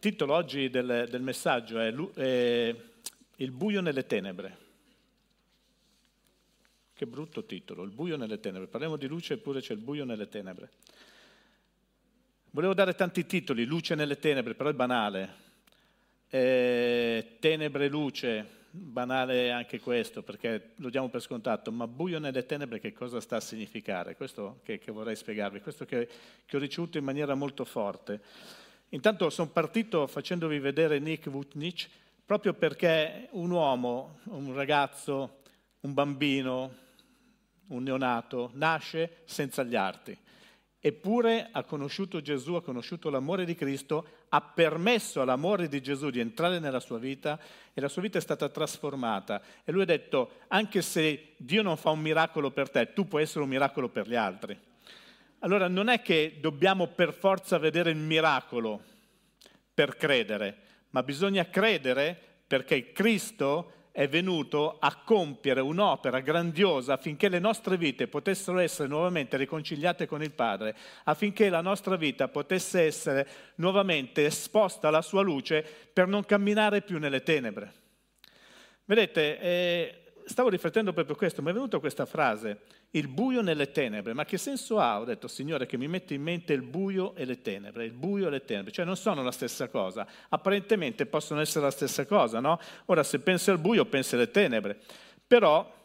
titolo oggi del, del messaggio è, è Il buio nelle tenebre. Che brutto titolo, il buio nelle tenebre. Parliamo di luce eppure c'è il buio nelle tenebre. Volevo dare tanti titoli, luce nelle tenebre, però è banale. Eh, tenebre, luce, banale anche questo, perché lo diamo per scontato, ma buio nelle tenebre che cosa sta a significare? Questo che, che vorrei spiegarvi, questo che, che ho ricevuto in maniera molto forte. Intanto sono partito facendovi vedere Nick Vutnich proprio perché un uomo, un ragazzo, un bambino, un neonato, nasce senza gli arti. Eppure ha conosciuto Gesù, ha conosciuto l'amore di Cristo, ha permesso all'amore di Gesù di entrare nella sua vita e la sua vita è stata trasformata. E lui ha detto, anche se Dio non fa un miracolo per te, tu puoi essere un miracolo per gli altri. Allora non è che dobbiamo per forza vedere il miracolo per credere, ma bisogna credere perché Cristo è venuto a compiere un'opera grandiosa affinché le nostre vite potessero essere nuovamente riconciliate con il Padre, affinché la nostra vita potesse essere nuovamente esposta alla sua luce per non camminare più nelle tenebre. Vedete, eh, stavo riflettendo proprio questo, mi è venuta questa frase, il buio nelle tenebre, ma che senso ha? Ho detto, Signore, che mi mette in mente il buio e le tenebre, il buio e le tenebre, cioè non sono la stessa cosa, apparentemente possono essere la stessa cosa, no? Ora se pensi al buio, pensi alle tenebre, però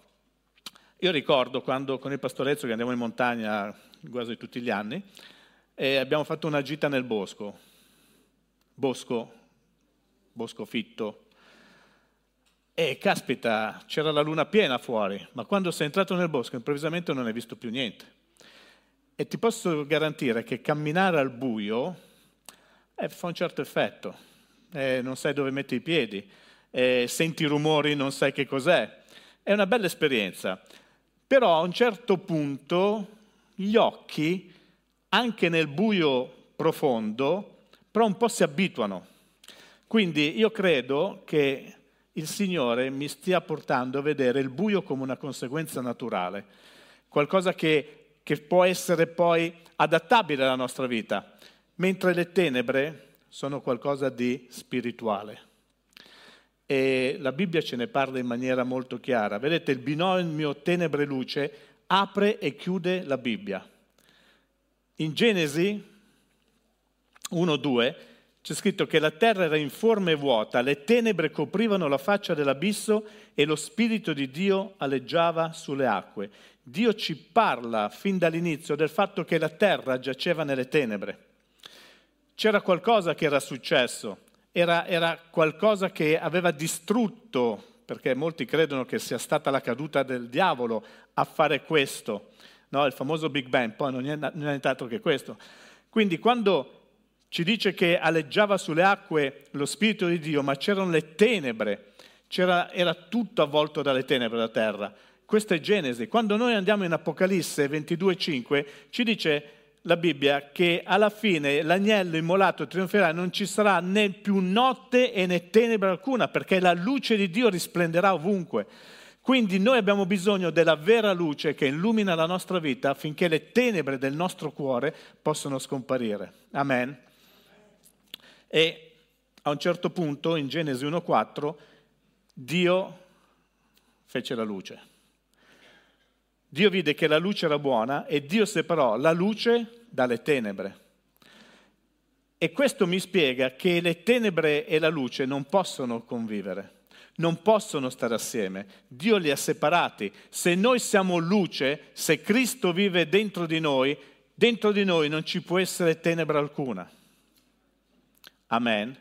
io ricordo quando con il pastorezzo che andiamo in montagna quasi tutti gli anni, e abbiamo fatto una gita nel bosco, bosco, bosco fitto, e caspita, c'era la luna piena fuori, ma quando sei entrato nel bosco improvvisamente non hai visto più niente. E ti posso garantire che camminare al buio eh, fa un certo effetto, eh, non sai dove metti i piedi, eh, senti rumori, non sai che cos'è. È una bella esperienza, però a un certo punto gli occhi, anche nel buio profondo, però un po' si abituano. Quindi io credo che il Signore mi stia portando a vedere il buio come una conseguenza naturale, qualcosa che, che può essere poi adattabile alla nostra vita, mentre le tenebre sono qualcosa di spirituale. E la Bibbia ce ne parla in maniera molto chiara. Vedete, il binomio tenebre-luce apre e chiude la Bibbia. In Genesi 1-2 c'è scritto che la terra era informe e vuota, le tenebre coprivano la faccia dell'abisso e lo Spirito di Dio aleggiava sulle acque. Dio ci parla fin dall'inizio del fatto che la terra giaceva nelle tenebre. C'era qualcosa che era successo, era, era qualcosa che aveva distrutto, perché molti credono che sia stata la caduta del diavolo a fare questo, no? il famoso Big Bang, poi non è, non è nient'altro che questo. Quindi quando ci dice che aleggiava sulle acque lo Spirito di Dio, ma c'erano le tenebre, c'era, era tutto avvolto dalle tenebre la terra. Questa è Genesi. Quando noi andiamo in Apocalisse 22,5 ci dice la Bibbia che alla fine l'agnello immolato trionferà, non ci sarà né più notte e né tenebre alcuna, perché la luce di Dio risplenderà ovunque. Quindi noi abbiamo bisogno della vera luce che illumina la nostra vita affinché le tenebre del nostro cuore possano scomparire. Amen. E a un certo punto, in Genesi 1.4, Dio fece la luce. Dio vide che la luce era buona e Dio separò la luce dalle tenebre. E questo mi spiega che le tenebre e la luce non possono convivere, non possono stare assieme. Dio li ha separati. Se noi siamo luce, se Cristo vive dentro di noi, dentro di noi non ci può essere tenebra alcuna. Amen.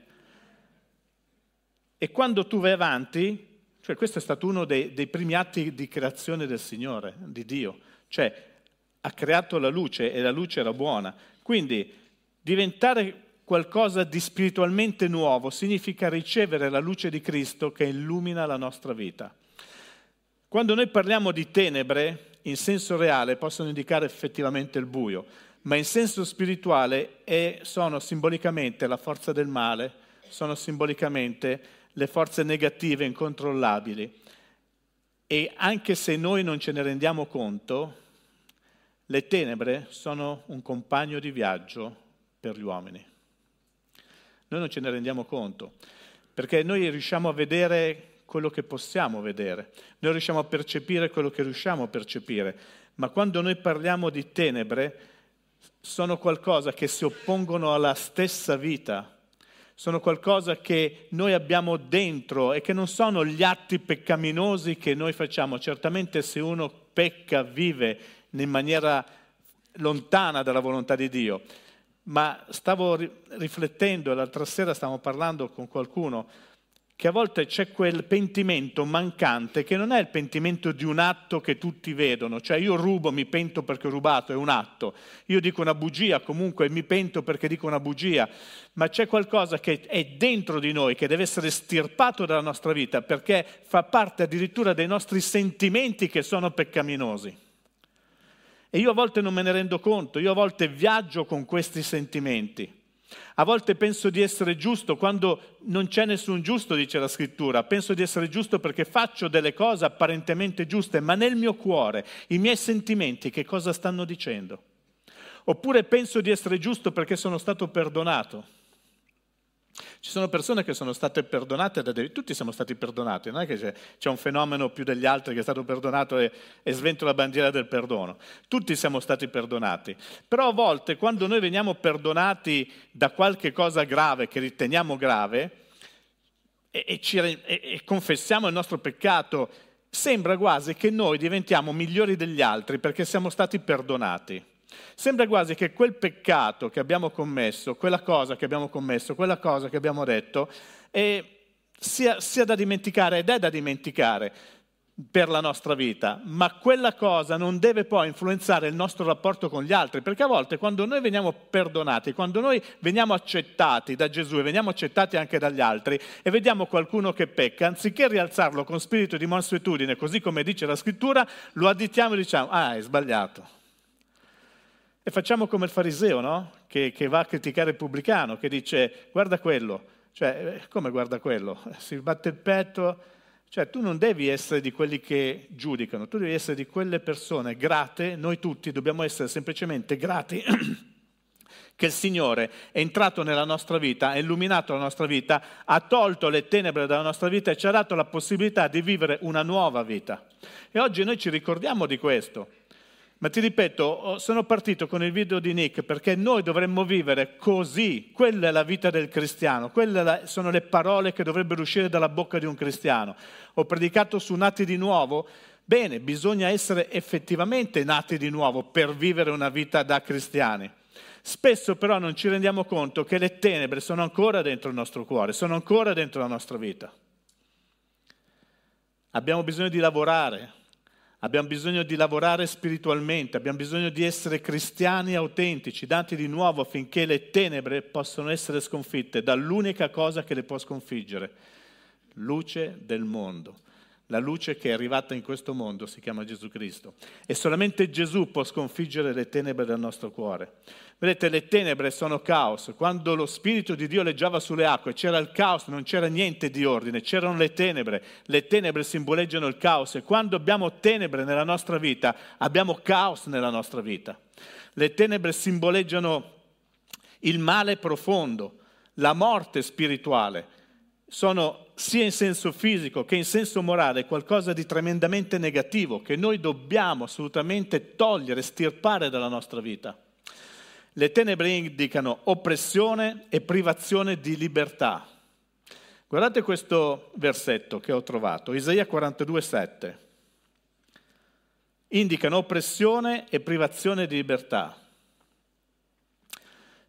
E quando tu vai avanti, cioè questo è stato uno dei, dei primi atti di creazione del Signore, di Dio, cioè ha creato la luce e la luce era buona. Quindi diventare qualcosa di spiritualmente nuovo significa ricevere la luce di Cristo che illumina la nostra vita. Quando noi parliamo di tenebre, in senso reale, possono indicare effettivamente il buio ma in senso spirituale è, sono simbolicamente la forza del male, sono simbolicamente le forze negative incontrollabili. E anche se noi non ce ne rendiamo conto, le tenebre sono un compagno di viaggio per gli uomini. Noi non ce ne rendiamo conto, perché noi riusciamo a vedere quello che possiamo vedere, noi riusciamo a percepire quello che riusciamo a percepire, ma quando noi parliamo di tenebre sono qualcosa che si oppongono alla stessa vita, sono qualcosa che noi abbiamo dentro e che non sono gli atti peccaminosi che noi facciamo. Certamente se uno pecca, vive in maniera lontana dalla volontà di Dio, ma stavo riflettendo l'altra sera stavamo parlando con qualcuno che a volte c'è quel pentimento mancante che non è il pentimento di un atto che tutti vedono, cioè io rubo, mi pento perché ho rubato, è un atto, io dico una bugia, comunque mi pento perché dico una bugia, ma c'è qualcosa che è dentro di noi, che deve essere stirpato dalla nostra vita, perché fa parte addirittura dei nostri sentimenti che sono peccaminosi. E io a volte non me ne rendo conto, io a volte viaggio con questi sentimenti. A volte penso di essere giusto quando non c'è nessun giusto, dice la scrittura. Penso di essere giusto perché faccio delle cose apparentemente giuste, ma nel mio cuore, i miei sentimenti che cosa stanno dicendo? Oppure penso di essere giusto perché sono stato perdonato. Ci sono persone che sono state perdonate da Dio, tutti siamo stati perdonati, non è che c'è, c'è, un fenomeno più degli altri che è stato perdonato e, e svento la bandiera del perdono, tutti siamo stati perdonati, però a volte quando noi veniamo perdonati da qualche cosa grave che riteniamo grave e, e, ci, e confessiamo il nostro peccato, sembra quasi che noi diventiamo migliori degli altri perché siamo stati perdonati. Sembra quasi che quel peccato che abbiamo commesso, quella cosa che abbiamo commesso, quella cosa che abbiamo detto, eh, sia, sia da dimenticare ed è da dimenticare per la nostra vita, ma quella cosa non deve poi influenzare il nostro rapporto con gli altri, perché a volte quando noi veniamo perdonati, quando noi veniamo accettati da Gesù e veniamo accettati anche dagli altri e vediamo qualcuno che pecca, anziché rialzarlo con spirito di mansuetudine, così come dice la scrittura, lo additiamo e diciamo, ah, hai sbagliato e facciamo come il fariseo, no? Che, che, va a criticare il pubblicano, che dice guarda quello, cioè eh, come guarda quello? Si batte il petto, cioè tu non devi essere di quelli che giudicano, tu devi essere di quelle persone grate, noi tutti dobbiamo essere semplicemente grati che il Signore è entrato nella nostra vita, ha illuminato la nostra vita, ha tolto le tenebre dalla nostra vita e ci ha dato la possibilità di vivere una nuova vita. E oggi noi ci ricordiamo di questo. Ma ti ripeto, sono partito con il video di Nick perché noi dovremmo vivere così, quella è la vita del cristiano, quelle sono le parole che dovrebbero uscire dalla bocca di un cristiano. Ho predicato su nati di nuovo, bene, bisogna essere effettivamente nati di nuovo per vivere una vita da cristiani. Spesso però non ci rendiamo conto che le tenebre sono ancora dentro il nostro cuore, sono ancora dentro la nostra vita. Abbiamo bisogno di lavorare, Abbiamo bisogno di lavorare spiritualmente, abbiamo bisogno di essere cristiani autentici, dati di nuovo affinché le tenebre possano essere sconfitte dall'unica cosa che le può sconfiggere, luce del mondo. La luce che è arrivata in questo mondo si chiama Gesù Cristo e solamente Gesù può sconfiggere le tenebre del nostro cuore. Vedete, le tenebre sono caos. Quando lo Spirito di Dio leggiava sulle acque c'era il caos, non c'era niente di ordine, c'erano le tenebre. Le tenebre simboleggiano il caos e quando abbiamo tenebre nella nostra vita abbiamo caos nella nostra vita. Le tenebre simboleggiano il male profondo, la morte spirituale sono sia in senso fisico che in senso morale qualcosa di tremendamente negativo che noi dobbiamo assolutamente togliere, stirpare dalla nostra vita. Le tenebre indicano oppressione e privazione di libertà. Guardate questo versetto che ho trovato, Isaia 42, 7. Indicano oppressione e privazione di libertà.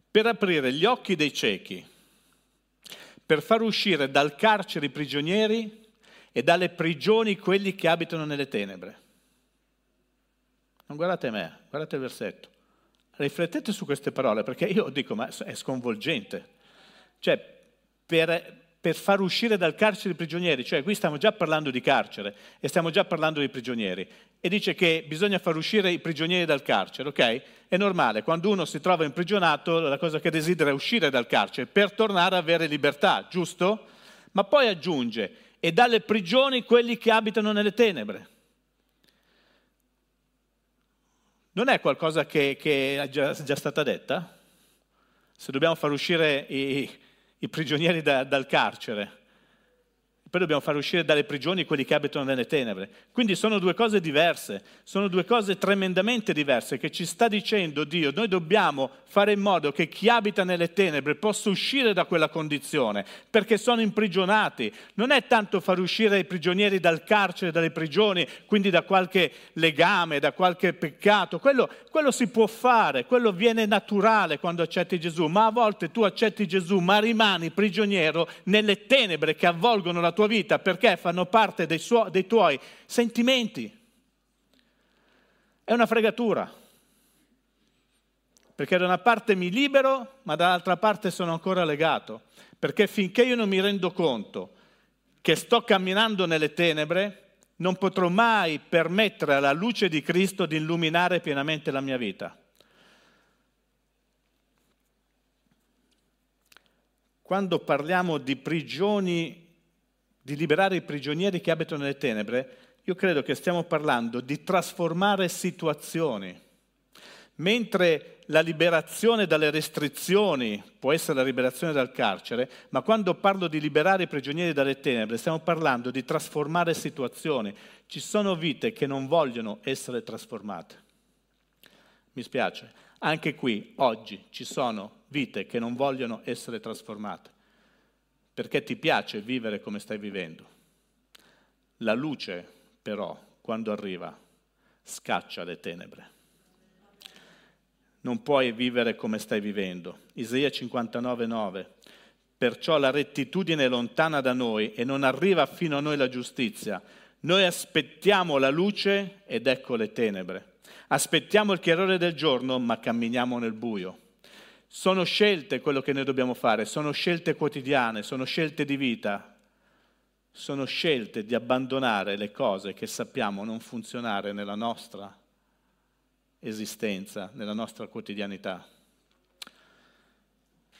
Per aprire gli occhi dei ciechi per far uscire dal carcere i prigionieri e dalle prigioni quelli che abitano nelle tenebre. Non guardate me, guardate il versetto. Riflettete su queste parole perché io dico, ma è sconvolgente. Cioè, per, per far uscire dal carcere i prigionieri, cioè qui stiamo già parlando di carcere e stiamo già parlando di prigionieri e dice che bisogna far uscire i prigionieri dal carcere, ok? È normale, quando uno si trova imprigionato la cosa che desidera è uscire dal carcere per tornare a avere libertà, giusto? Ma poi aggiunge, e dalle prigioni quelli che abitano nelle tenebre. Non è qualcosa che, che è già, già stata detta? Se dobbiamo far uscire i, i prigionieri da, dal carcere poi dobbiamo far uscire dalle prigioni quelli che abitano nelle tenebre. Quindi sono due cose diverse, sono due cose tremendamente diverse che ci sta dicendo Dio. Noi dobbiamo fare in modo che chi abita nelle tenebre possa uscire da quella condizione, perché sono imprigionati. Non è tanto far uscire i prigionieri dal carcere, dalle prigioni, quindi da qualche legame, da qualche peccato. Quello, quello si può fare, quello viene naturale quando accetti Gesù, ma a volte tu accetti Gesù, ma rimani prigioniero nelle tenebre che avvolgono la tua vita perché fanno parte dei, suo, dei tuoi sentimenti. È una fregatura. Perché da una parte mi libero, ma dall'altra parte sono ancora legato. Perché finché io non mi rendo conto che sto camminando nelle tenebre, non potrò mai permettere alla luce di Cristo di illuminare pienamente la mia vita. Quando parliamo di prigioni di liberare i prigionieri che abitano nelle tenebre, io credo che stiamo parlando di trasformare situazioni. Mentre la liberazione dalle restrizioni può essere la liberazione dal carcere, ma quando parlo di liberare i prigionieri dalle tenebre, stiamo parlando di trasformare situazioni. Ci sono vite che non vogliono essere trasformate. Mi spiace, anche qui oggi ci sono vite che non vogliono essere trasformate perché ti piace vivere come stai vivendo. La luce, però, quando arriva, scaccia le tenebre. Non puoi vivere come stai vivendo. Isaia 59, 9. Perciò la rettitudine è lontana da noi e non arriva fino a noi la giustizia. Noi aspettiamo la luce ed ecco le tenebre. Aspettiamo il chiarore del giorno, ma camminiamo nel buio. Sono scelte quello che noi dobbiamo fare, sono scelte quotidiane, sono scelte di vita, sono scelte di abbandonare le cose che sappiamo non funzionare nella nostra esistenza, nella nostra quotidianità.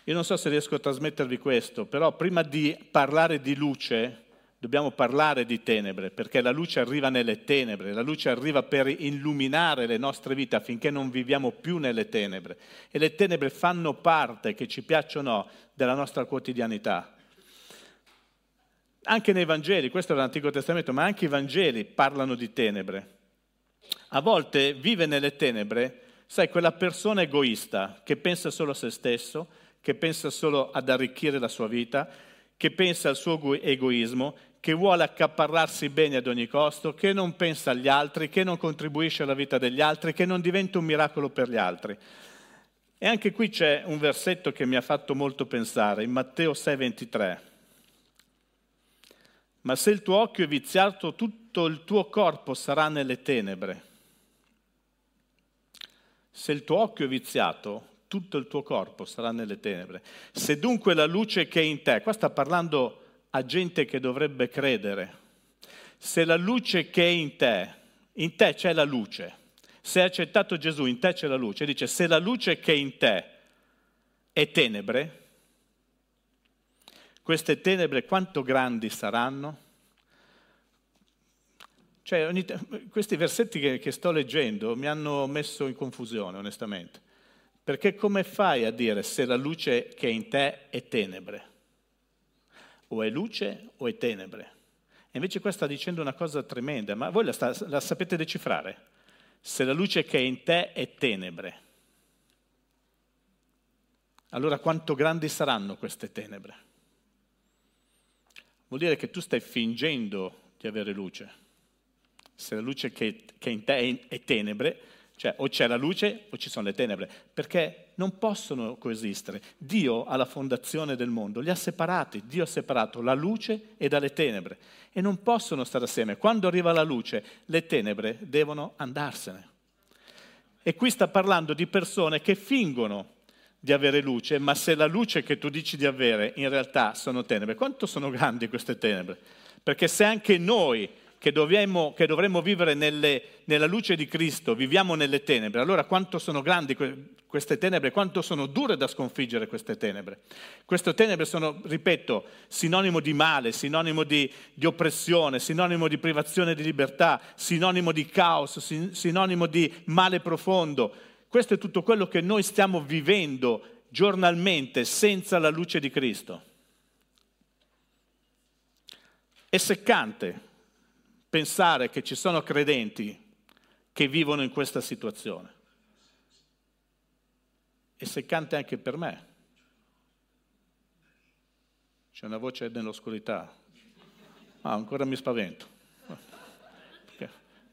Io non so se riesco a trasmettervi questo, però prima di parlare di luce dobbiamo parlare di tenebre, perché la luce arriva nelle tenebre, la luce arriva per illuminare le nostre vite affinché non viviamo più nelle tenebre. E le tenebre fanno parte, che ci piacciono o no, della nostra quotidianità. Anche nei Vangeli, questo è l'Antico Testamento, ma anche i Vangeli parlano di tenebre. A volte vive nelle tenebre, sai, quella persona egoista che pensa solo a se stesso, che pensa solo ad arricchire la sua vita, che pensa al suo egoismo, che vuole accaparrarsi bene ad ogni costo, che non pensa agli altri, che non contribuisce alla vita degli altri, che non diventa un miracolo per gli altri. E anche qui c'è un versetto che mi ha fatto molto pensare, in Matteo 6:23. Ma se il tuo occhio è viziato, tutto il tuo corpo sarà nelle tenebre. Se il tuo occhio è viziato, tutto il tuo corpo sarà nelle tenebre. Se dunque la luce che è in te, qua sta parlando a gente che dovrebbe credere, se la luce che è in te, in te c'è la luce, se hai accettato Gesù, in te c'è la luce, dice se la luce che è in te è tenebre, queste tenebre quanto grandi saranno? Cioè, ogni, questi versetti che, che sto leggendo mi hanno messo in confusione, onestamente. Perché come fai a dire se la luce che è in te è tenebre? O è luce o è tenebre? E invece qua sta dicendo una cosa tremenda, ma voi la, sta, la sapete decifrare? Se la luce che è in te è tenebre, allora quanto grandi saranno queste tenebre? Vuol dire che tu stai fingendo di avere luce. Se la luce che, che in te è, è tenebre, cioè o c'è la luce o ci sono le tenebre, perché non possono coesistere. Dio alla fondazione del mondo li ha separati, Dio ha separato la luce e dalle tenebre e non possono stare assieme. Quando arriva la luce, le tenebre devono andarsene. E qui sta parlando di persone che fingono di avere luce, ma se la luce che tu dici di avere in realtà sono tenebre, quanto sono grandi queste tenebre? Perché se anche noi che, dovremmo, che dovremmo vivere nelle, nella luce di Cristo, viviamo nelle tenebre, allora quanto sono grandi queste tenebre, quanto sono dure da sconfiggere queste tenebre. Queste tenebre sono, ripeto, sinonimo di male, sinonimo di, di oppressione, sinonimo di privazione di libertà, sinonimo di caos, sinonimo di male profondo. Questo è tutto quello che noi stiamo vivendo giornalmente senza la luce di Cristo. È seccante pensare che ci sono credenti che vivono in questa situazione. È seccante anche per me. C'è una voce nell'oscurità. Ah, ancora mi spavento.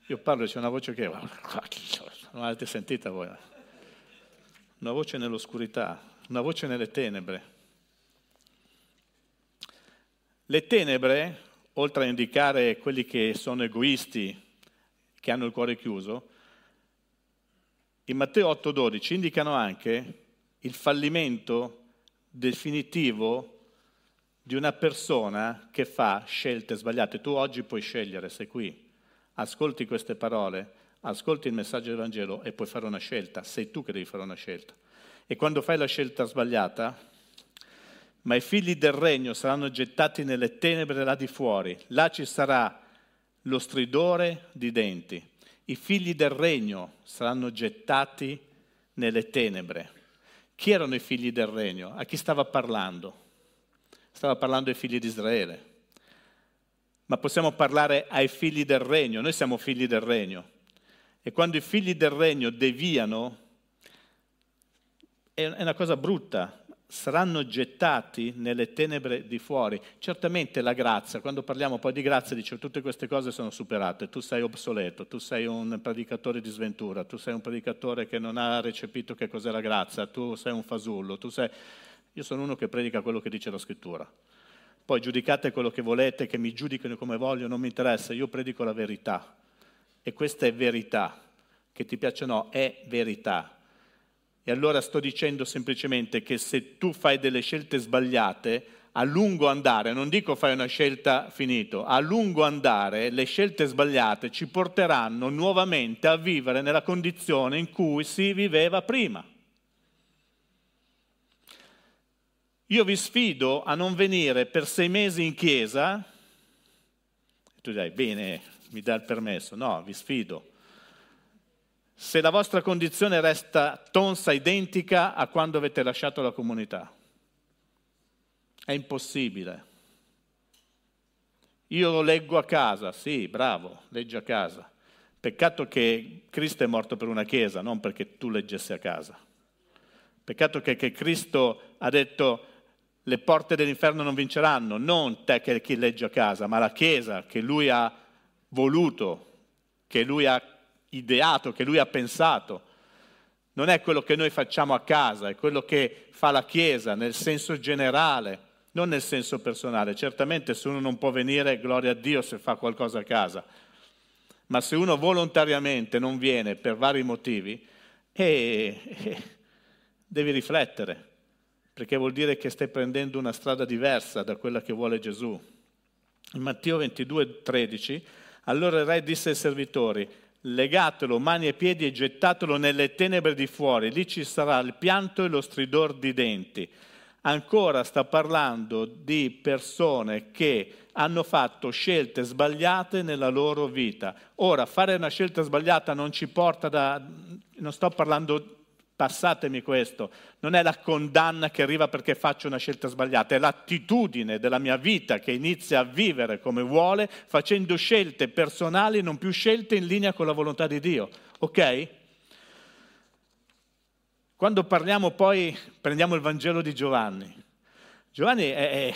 Io parlo e c'è una voce che... Non avete sentita voi? Una voce nell'oscurità, una voce nelle tenebre. Le tenebre, oltre a indicare quelli che sono egoisti, che hanno il cuore chiuso, in Matteo 8:12 indicano anche il fallimento definitivo di una persona che fa scelte sbagliate. Tu oggi puoi scegliere, sei qui, ascolti queste parole, ascolti il messaggio del Vangelo e puoi fare una scelta, sei tu che devi fare una scelta. E quando fai la scelta sbagliata, ma i figli del regno saranno gettati nelle tenebre là di fuori, là ci sarà lo stridore di denti. I figli del regno saranno gettati nelle tenebre. Chi erano i figli del regno? A chi stava parlando? Stava parlando ai figli di Israele. Ma possiamo parlare ai figli del regno. Noi siamo figli del regno. E quando i figli del regno deviano, è una cosa brutta, saranno gettati nelle tenebre di fuori. Certamente la grazia, quando parliamo poi di grazia, dice tutte queste cose sono superate, tu sei obsoleto, tu sei un predicatore di sventura, tu sei un predicatore che non ha recepito che cos'è la grazia, tu sei un fasullo, tu sei... Io sono uno che predica quello che dice la scrittura. Poi giudicate quello che volete, che mi giudichino come voglio, non mi interessa, io predico la verità. E questa è verità, che ti piace o no, è verità e allora sto dicendo semplicemente che se tu fai delle scelte sbagliate, a lungo andare, non dico fai una scelta finito, a lungo andare le scelte sbagliate ci porteranno nuovamente a vivere nella condizione in cui si viveva prima. Io vi sfido a non venire per sei mesi in chiesa, tu dai, bene, mi dà il permesso, no, vi sfido se la vostra condizione resta tonsa, identica a quando avete lasciato la comunità. È impossibile. Io lo leggo a casa, sì, bravo, leggi a casa. Peccato che Cristo è morto per una chiesa, non perché tu leggessi a casa. Peccato che, che Cristo ha detto le porte dell'inferno non vinceranno, non te che chi legge a casa, ma la chiesa che lui ha voluto, che lui ha ideato, che lui ha pensato. Non è quello che noi facciamo a casa, è quello che fa la Chiesa nel senso generale, non nel senso personale. Certamente se uno non può venire, gloria a Dio se fa qualcosa a casa, ma se uno volontariamente non viene per vari motivi, eh, eh, devi riflettere, perché vuol dire che stai prendendo una strada diversa da quella che vuole Gesù. In Matteo 22, 13, allora il re disse ai servitori, legatelo mani e piedi e gettatelo nelle tenebre di fuori, lì ci sarà il pianto e lo stridor di denti. Ancora sta parlando di persone che hanno fatto scelte sbagliate nella loro vita. Ora, fare una scelta sbagliata non ci porta da... non sto parlando Passatemi questo, non è la condanna che arriva perché faccio una scelta sbagliata, è l'attitudine della mia vita che inizia a vivere come vuole, facendo scelte personali, non più scelte in linea con la volontà di Dio. Ok? Quando parliamo poi, prendiamo il Vangelo di Giovanni. Giovanni è, è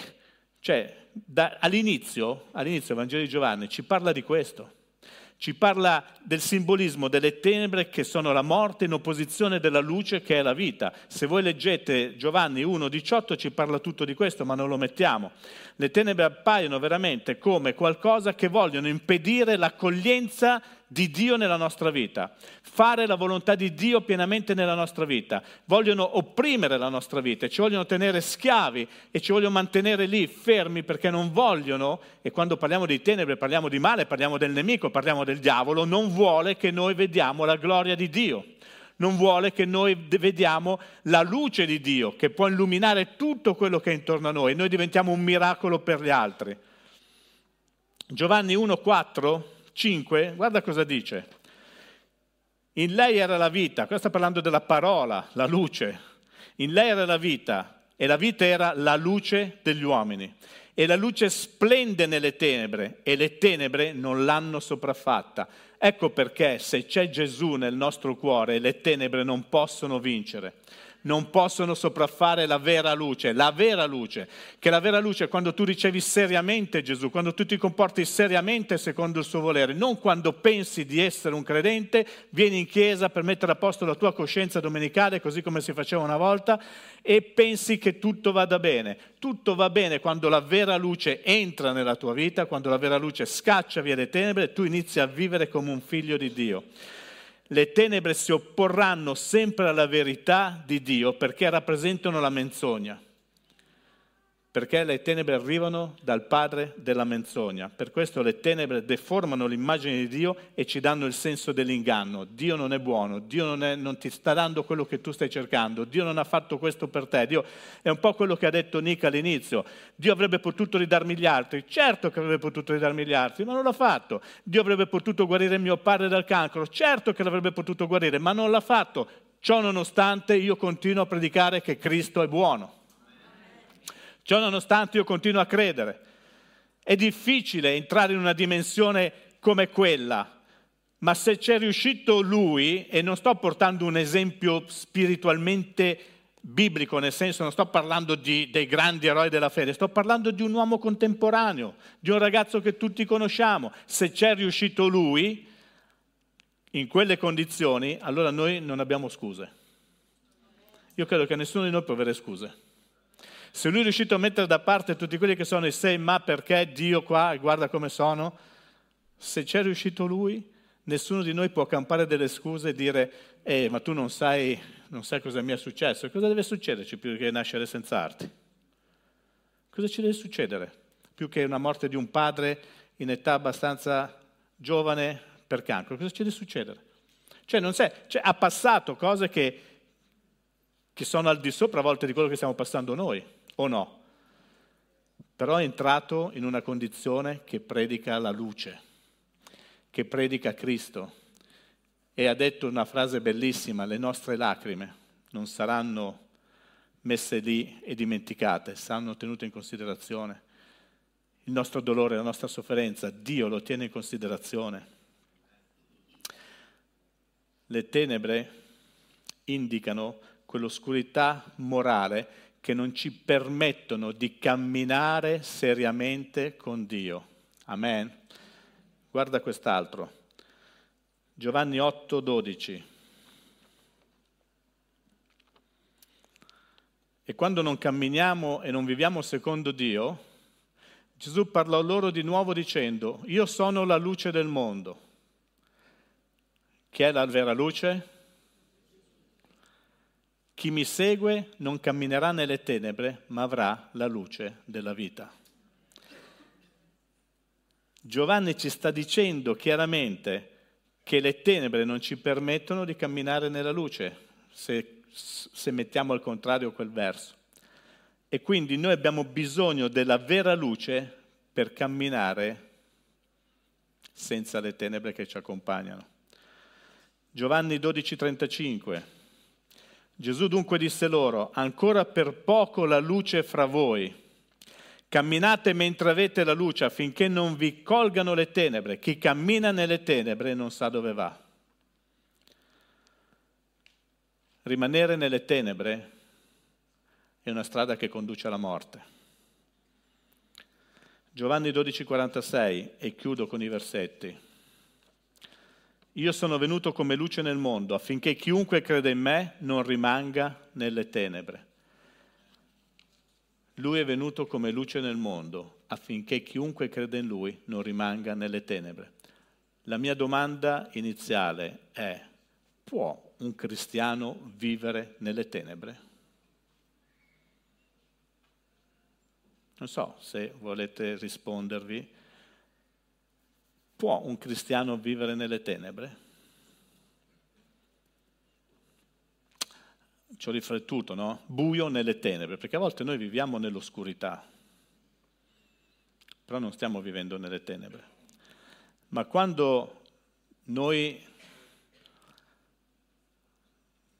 cioè, da, all'inizio, all'inizio il Vangelo di Giovanni ci parla di questo ci parla del simbolismo delle tenebre che sono la morte in opposizione della luce che è la vita. Se voi leggete Giovanni 1,18 ci parla tutto di questo, ma non lo mettiamo. Le tenebre appaiono veramente come qualcosa che vogliono impedire l'accoglienza di Dio nella nostra vita, fare la volontà di Dio pienamente nella nostra vita, vogliono opprimere la nostra vita, ci vogliono tenere schiavi e ci vogliono mantenere lì fermi perché non vogliono, e quando parliamo di tenebre parliamo di male, parliamo del nemico, parliamo del diavolo, non vuole che noi vediamo la gloria di Dio non vuole che noi vediamo la luce di Dio che può illuminare tutto quello che è intorno a noi. Noi diventiamo un miracolo per gli altri. Giovanni 1,4 5, guarda cosa dice. In lei era la vita, qua sta parlando della parola, la luce. In lei era la vita e la vita era la luce degli uomini. E la luce splende nelle tenebre e le tenebre non l'hanno sopraffatta. Ecco perché se c'è Gesù nel nostro cuore le tenebre non possono vincere non possono sopraffare la vera luce, la vera luce, che la vera luce è quando tu ricevi seriamente Gesù, quando tu ti comporti seriamente secondo il suo volere, non quando pensi di essere un credente, vieni in chiesa per mettere a posto la tua coscienza domenicale, così come si faceva una volta, e pensi che tutto vada bene. Tutto va bene quando la vera luce entra nella tua vita, quando la vera luce scaccia via le tenebre e tu inizi a vivere come un figlio di Dio le tenebre si opporranno sempre alla verità di Dio perché rappresentano la menzogna perché le tenebre arrivano dal padre della menzogna. Per questo le tenebre deformano l'immagine di Dio e ci danno il senso dell'inganno. Dio non è buono, Dio non, è, non, ti sta dando quello che tu stai cercando, Dio non ha fatto questo per te. Dio è un po' quello che ha detto Nick all'inizio. Dio avrebbe potuto ridarmi gli altri, certo che avrebbe potuto ridarmi gli altri, ma non l'ha fatto. Dio avrebbe potuto guarire mio padre dal cancro, certo che l'avrebbe potuto guarire, ma non l'ha fatto. Ciò nonostante io continuo a predicare che Cristo è buono. Ciò nonostante io continuo a credere. È difficile entrare in una dimensione come quella, ma se c'è riuscito lui, e non sto portando un esempio spiritualmente biblico, nel senso non sto parlando di, dei grandi eroi della fede, sto parlando di un uomo contemporaneo, di un ragazzo che tutti conosciamo. Se c'è riuscito lui in quelle condizioni, allora noi non abbiamo scuse. Io credo che nessuno di noi può avere scuse. Se lui è riuscito a mettere da parte tutti quelli che sono i sei, ma perché Dio qua, guarda come sono, se c'è riuscito lui, nessuno di noi può campare delle scuse e dire, eh, ma tu non sai, non sai cosa mi è successo. Cosa deve succederci più che nascere senza arti? Cosa ci deve succedere? Più che una morte di un padre in età abbastanza giovane per cancro. Cosa ci deve succedere? Cioè, non sei, cioè, ha passato cose che, che sono al di sopra a volte di quello che stiamo passando noi o no? Però è entrato in una condizione che predica la luce, che predica Cristo e ha detto una frase bellissima, le nostre lacrime non saranno messe lì e dimenticate, saranno tenute in considerazione. Il nostro dolore, la nostra sofferenza, Dio lo tiene in considerazione. Le tenebre indicano quell'oscurità morale che non ci permettono di camminare seriamente con Dio. Amen. Guarda quest'altro. Giovanni 8, 12. E quando non camminiamo e non viviamo secondo Dio, Gesù parlò loro di nuovo dicendo, io sono la luce del mondo. Chi è la vera luce? Chi mi segue non camminerà nelle tenebre, ma avrà la luce della vita. Giovanni ci sta dicendo chiaramente che le tenebre non ci permettono di camminare nella luce, se, se mettiamo al contrario quel verso. E quindi noi abbiamo bisogno della vera luce per camminare senza le tenebre che ci accompagnano. Giovanni 12:35 Gesù dunque disse loro, ancora per poco la luce fra voi. Camminate mentre avete la luce affinché non vi colgano le tenebre. Chi cammina nelle tenebre non sa dove va. Rimanere nelle tenebre è una strada che conduce alla morte. Giovanni 12,46 e chiudo con i versetti. Io sono venuto come luce nel mondo affinché chiunque crede in me non rimanga nelle tenebre. Lui è venuto come luce nel mondo affinché chiunque crede in lui non rimanga nelle tenebre. La mia domanda iniziale è, può un cristiano vivere nelle tenebre? Non so se volete rispondervi Può un cristiano vivere nelle tenebre? Ci ho riflettuto, no? Buio nelle tenebre, perché a volte noi viviamo nell'oscurità, però non stiamo vivendo nelle tenebre. Ma quando noi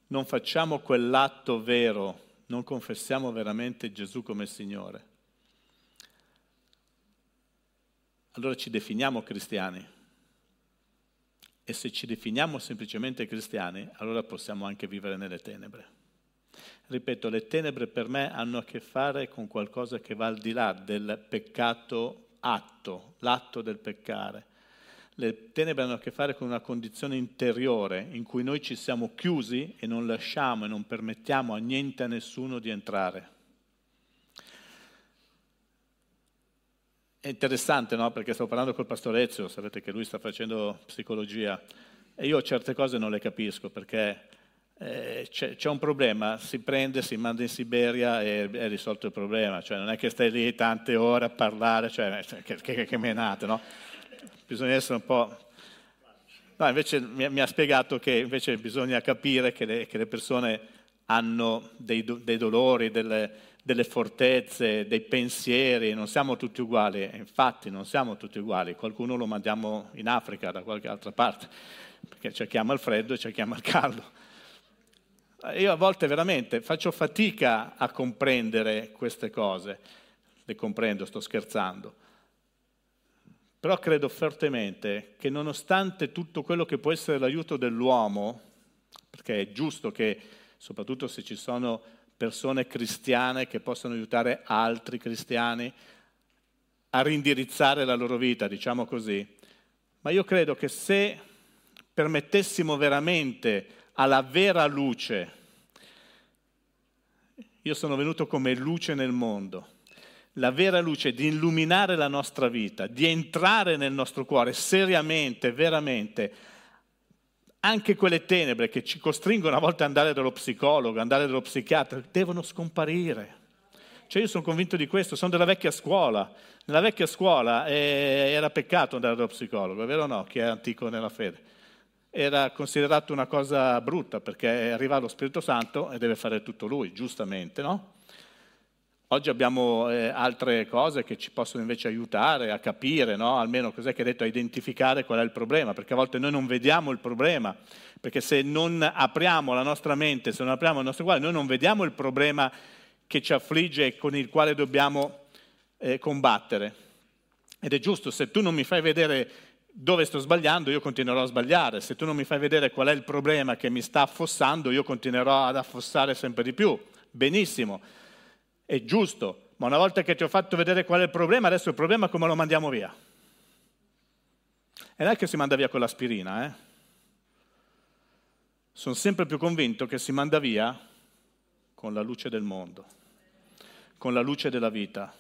non facciamo quell'atto vero, non confessiamo veramente Gesù come Signore, allora ci definiamo cristiani. E se ci definiamo semplicemente cristiani, allora possiamo anche vivere nelle tenebre. Ripeto, le tenebre per me hanno a che fare con qualcosa che va al di là del peccato atto, l'atto del peccare. Le tenebre hanno a che fare con una condizione interiore in cui noi ci siamo chiusi e non lasciamo e non permettiamo a niente, a nessuno di entrare. È interessante, no? Perché stavo parlando col pastore Ezio, sapete che lui sta facendo psicologia e io certe cose non le capisco perché eh, c'è, c'è, un problema, si prende, si manda in Siberia e è risolto il problema, cioè non è che stai lì tante ore a parlare, cioè che, che, che menate, no? Bisogna essere un po'... No, invece mi, mi, ha spiegato che invece bisogna capire che le, che le persone hanno dei, dei dolori, delle, delle, fortezze, dei pensieri, non siamo tutti uguali, infatti non siamo tutti uguali, qualcuno lo mandiamo in Africa da qualche altra parte, perché cerchiamo il freddo e cerchiamo il caldo. Io a volte veramente faccio fatica a comprendere queste cose, le comprendo, sto scherzando, però credo fortemente che nonostante tutto quello che può essere l'aiuto dell'uomo, perché è giusto che, soprattutto se ci sono persone cristiane che possano aiutare altri cristiani a rindirizzare la loro vita, diciamo così, ma io credo che se permettessimo veramente alla vera luce. Io sono venuto come luce nel mondo. La vera luce di illuminare la nostra vita, di entrare nel nostro cuore seriamente, veramente. Anche quelle tenebre che ci costringono a volte ad andare dallo psicologo, andare dallo psichiatra, devono scomparire. Cioè io sono convinto di questo, sono della vecchia scuola. Nella vecchia scuola eh, era peccato andare dallo psicologo, è vero o no? Chi è antico nella fede? era considerato una cosa brutta perché arriva lo Spirito Santo e deve fare tutto lui, giustamente, no? Oggi abbiamo eh, altre cose che ci possono invece aiutare a capire, no? almeno cos'è che hai detto, a identificare qual è il problema, perché a volte noi non vediamo il problema, perché se non apriamo la nostra mente, se non apriamo il nostro cuore, noi non vediamo il problema che ci affligge e con il quale dobbiamo eh, combattere. Ed è giusto, se tu non mi fai vedere dove sto sbagliando, io continuerò a sbagliare. Se tu non mi fai vedere qual è il problema che mi sta affossando, io continuerò ad affossare sempre di più. Benissimo, è giusto, ma una volta che ti ho fatto vedere qual è il problema, adesso il problema è come lo mandiamo via. E non è che si manda via con l'aspirina, eh? Sono sempre più convinto che si manda via con la luce del mondo, con la luce della vita,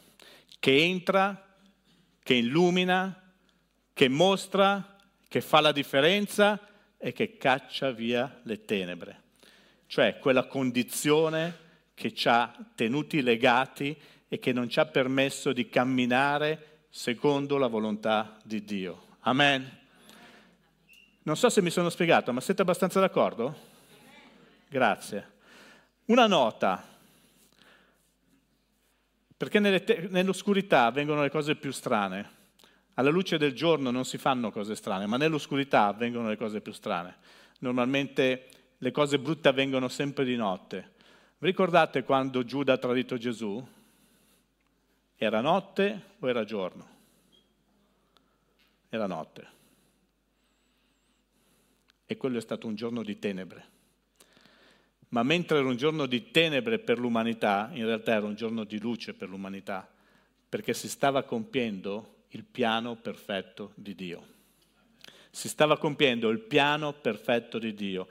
che entra, che illumina, che mostra, che fa la differenza e che caccia via le tenebre. Cioè quella condizione che ci ha tenuti legati e che non ci ha permesso di camminare secondo la volontà di Dio. Amen. Non so se mi sono spiegato, ma siete abbastanza d'accordo? Grazie. Una nota, perché te- nell'oscurità avvengono le cose più strane. Alla luce del giorno non si fanno cose strane, ma nell'oscurità avvengono le cose più strane. Normalmente le cose brutte avvengono sempre di notte. Ricordate quando Giuda ha tradito Gesù? Era notte o era giorno? Era notte. E quello è stato un giorno di tenebre. Ma mentre era un giorno di tenebre per l'umanità, in realtà era un giorno di luce per l'umanità, perché si stava compiendo il piano perfetto di Dio. Si stava compiendo il piano perfetto di Dio.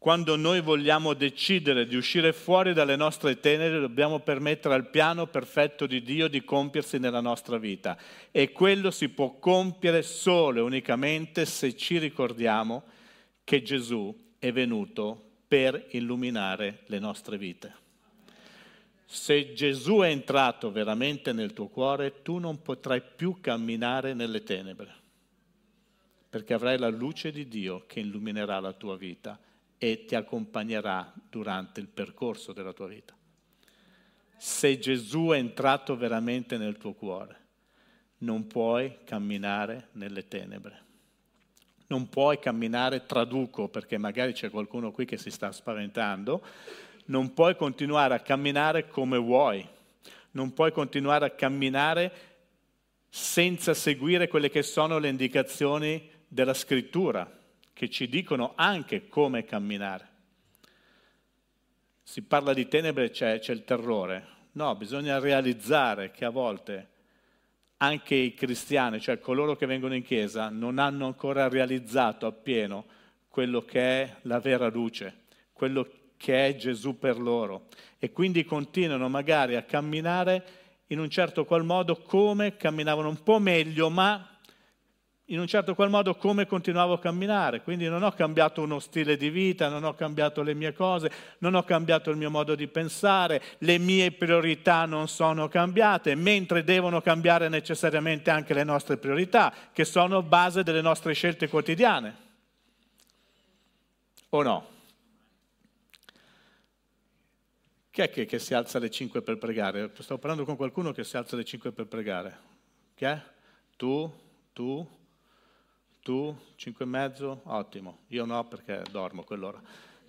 Quando noi vogliamo decidere di uscire fuori dalle nostre tenere, dobbiamo permettere al piano perfetto di Dio di compiersi nella nostra vita. E quello si può compiere solo e unicamente se ci ricordiamo che Gesù è venuto per illuminare le nostre vite. Se Gesù è entrato veramente nel tuo cuore, tu non potrai più camminare nelle tenebre, perché avrai la luce di Dio che illuminerà la tua vita e ti accompagnerà durante il percorso della tua vita. Se Gesù è entrato veramente nel tuo cuore, non puoi camminare nelle tenebre. non puoi camminare, traduco perché magari c'è qualcuno qui che si sta spaventando, non puoi continuare a camminare come vuoi, non puoi continuare a camminare senza seguire quelle che sono le indicazioni della scrittura, che ci dicono anche come camminare. Si parla di tenebre, c'è, c'è il terrore. No, bisogna realizzare che a volte anche i cristiani, cioè coloro che vengono in chiesa, non hanno ancora realizzato appieno quello che è la vera luce, quello che è Gesù per loro e quindi continuano magari a camminare in un certo qual modo come camminavano un po' meglio, ma in un certo qual modo come continuavo a camminare. Quindi non ho cambiato uno stile di vita, non ho cambiato le mie cose, non ho cambiato il mio modo di pensare, le mie priorità non sono cambiate, mentre devono cambiare necessariamente anche le nostre priorità, che sono base delle nostre scelte quotidiane. O no? Chi è che, che si alza alle 5 per pregare? Stavo parlando con qualcuno che si alza alle 5 per pregare. Chi è? Tu? Tu? Tu, cinque e mezzo, ottimo. Io no perché dormo quell'ora.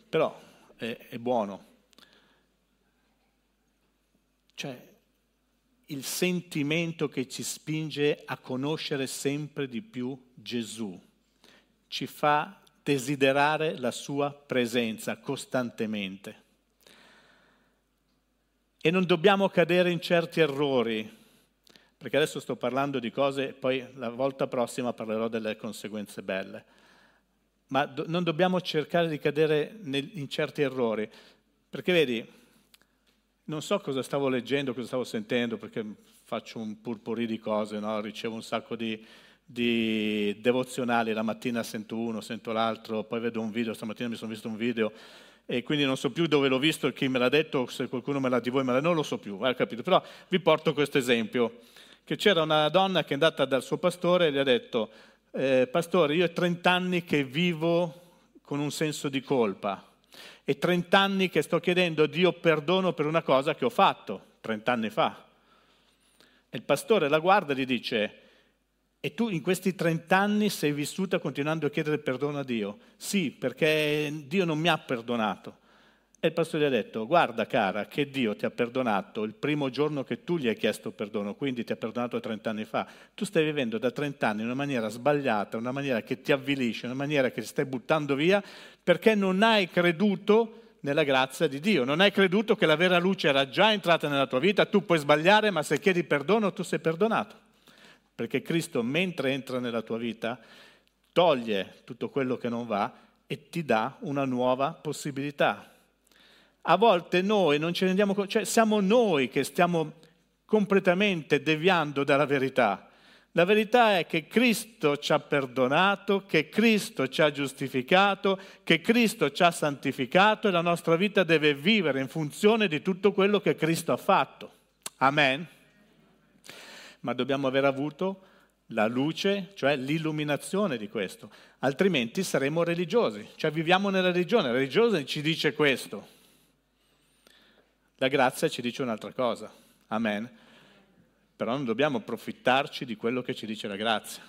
Però è, è buono. Cioè, il sentimento che ci spinge a conoscere sempre di più Gesù ci fa desiderare la sua presenza costantemente. E non dobbiamo cadere in certi errori perché adesso sto parlando di cose, poi la volta prossima parlerò delle conseguenze belle. Ma do, non dobbiamo cercare di cadere nel, in certi errori, perché vedi, non so cosa stavo leggendo, cosa stavo sentendo, perché faccio un purpurì di cose, no? ricevo un sacco di, di devozionali, la mattina sento uno, sento l'altro, poi vedo un video, stamattina mi sono visto un video e quindi non so più dove l'ho visto chi me l'ha detto, se qualcuno me l'ha di voi me l'ha non lo so più, hai capito? Però vi porto questo esempio che c'era una donna che è andata dal suo pastore e gli ha detto, eh, pastore, io ho 30 anni che vivo con un senso di colpa e 30 anni che sto chiedendo a Dio perdono per una cosa che ho fatto 30 anni fa. E il pastore la guarda e gli dice, e tu in questi 30 anni sei vissuta continuando a chiedere perdono a Dio? Sì, perché Dio non mi ha perdonato. E il pastore gli ha detto, guarda cara, che Dio ti ha perdonato il primo giorno che tu gli hai chiesto perdono, quindi ti ha perdonato 30 anni fa. Tu stai vivendo da 30 anni in una maniera sbagliata, una maniera che ti avvilisce, una maniera che ti stai buttando via, perché non hai creduto nella grazia di Dio, non hai creduto che la vera luce era già entrata nella tua vita, tu puoi sbagliare, ma se chiedi perdono tu sei perdonato. Perché Cristo, mentre entra nella tua vita, toglie tutto quello che non va e ti dà una nuova possibilità a volte noi non ci rendiamo conto, cioè siamo noi che stiamo completamente deviando dalla verità. La verità è che Cristo ci ha perdonato, che Cristo ci ha giustificato, che Cristo ci ha santificato e la nostra vita deve vivere in funzione di tutto quello che Cristo ha fatto. Amen. Ma dobbiamo aver avuto la luce, cioè l'illuminazione di questo, altrimenti saremo religiosi, cioè viviamo nella religione, la religione ci dice questo, la grazia ci dice un'altra cosa. Amen. Però non dobbiamo approfittarci di quello che ci dice la grazia.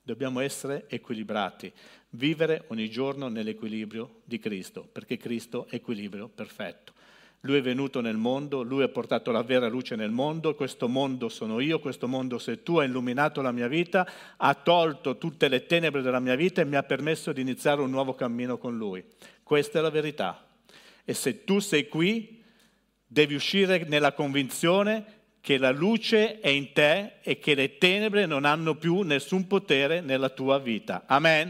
Dobbiamo essere equilibrati, vivere ogni giorno nell'equilibrio di Cristo, perché Cristo è equilibrio perfetto. Lui è venuto nel mondo, lui ha portato la vera luce nel mondo, questo mondo sono io, questo mondo sei tu, ha illuminato la mia vita, ha tolto tutte le tenebre della mia vita e mi ha permesso di iniziare un nuovo cammino con lui. Questa è la verità. E se tu sei qui, Devi uscire nella convinzione che la luce è in te e che le tenebre non hanno più nessun potere nella tua vita. Amen.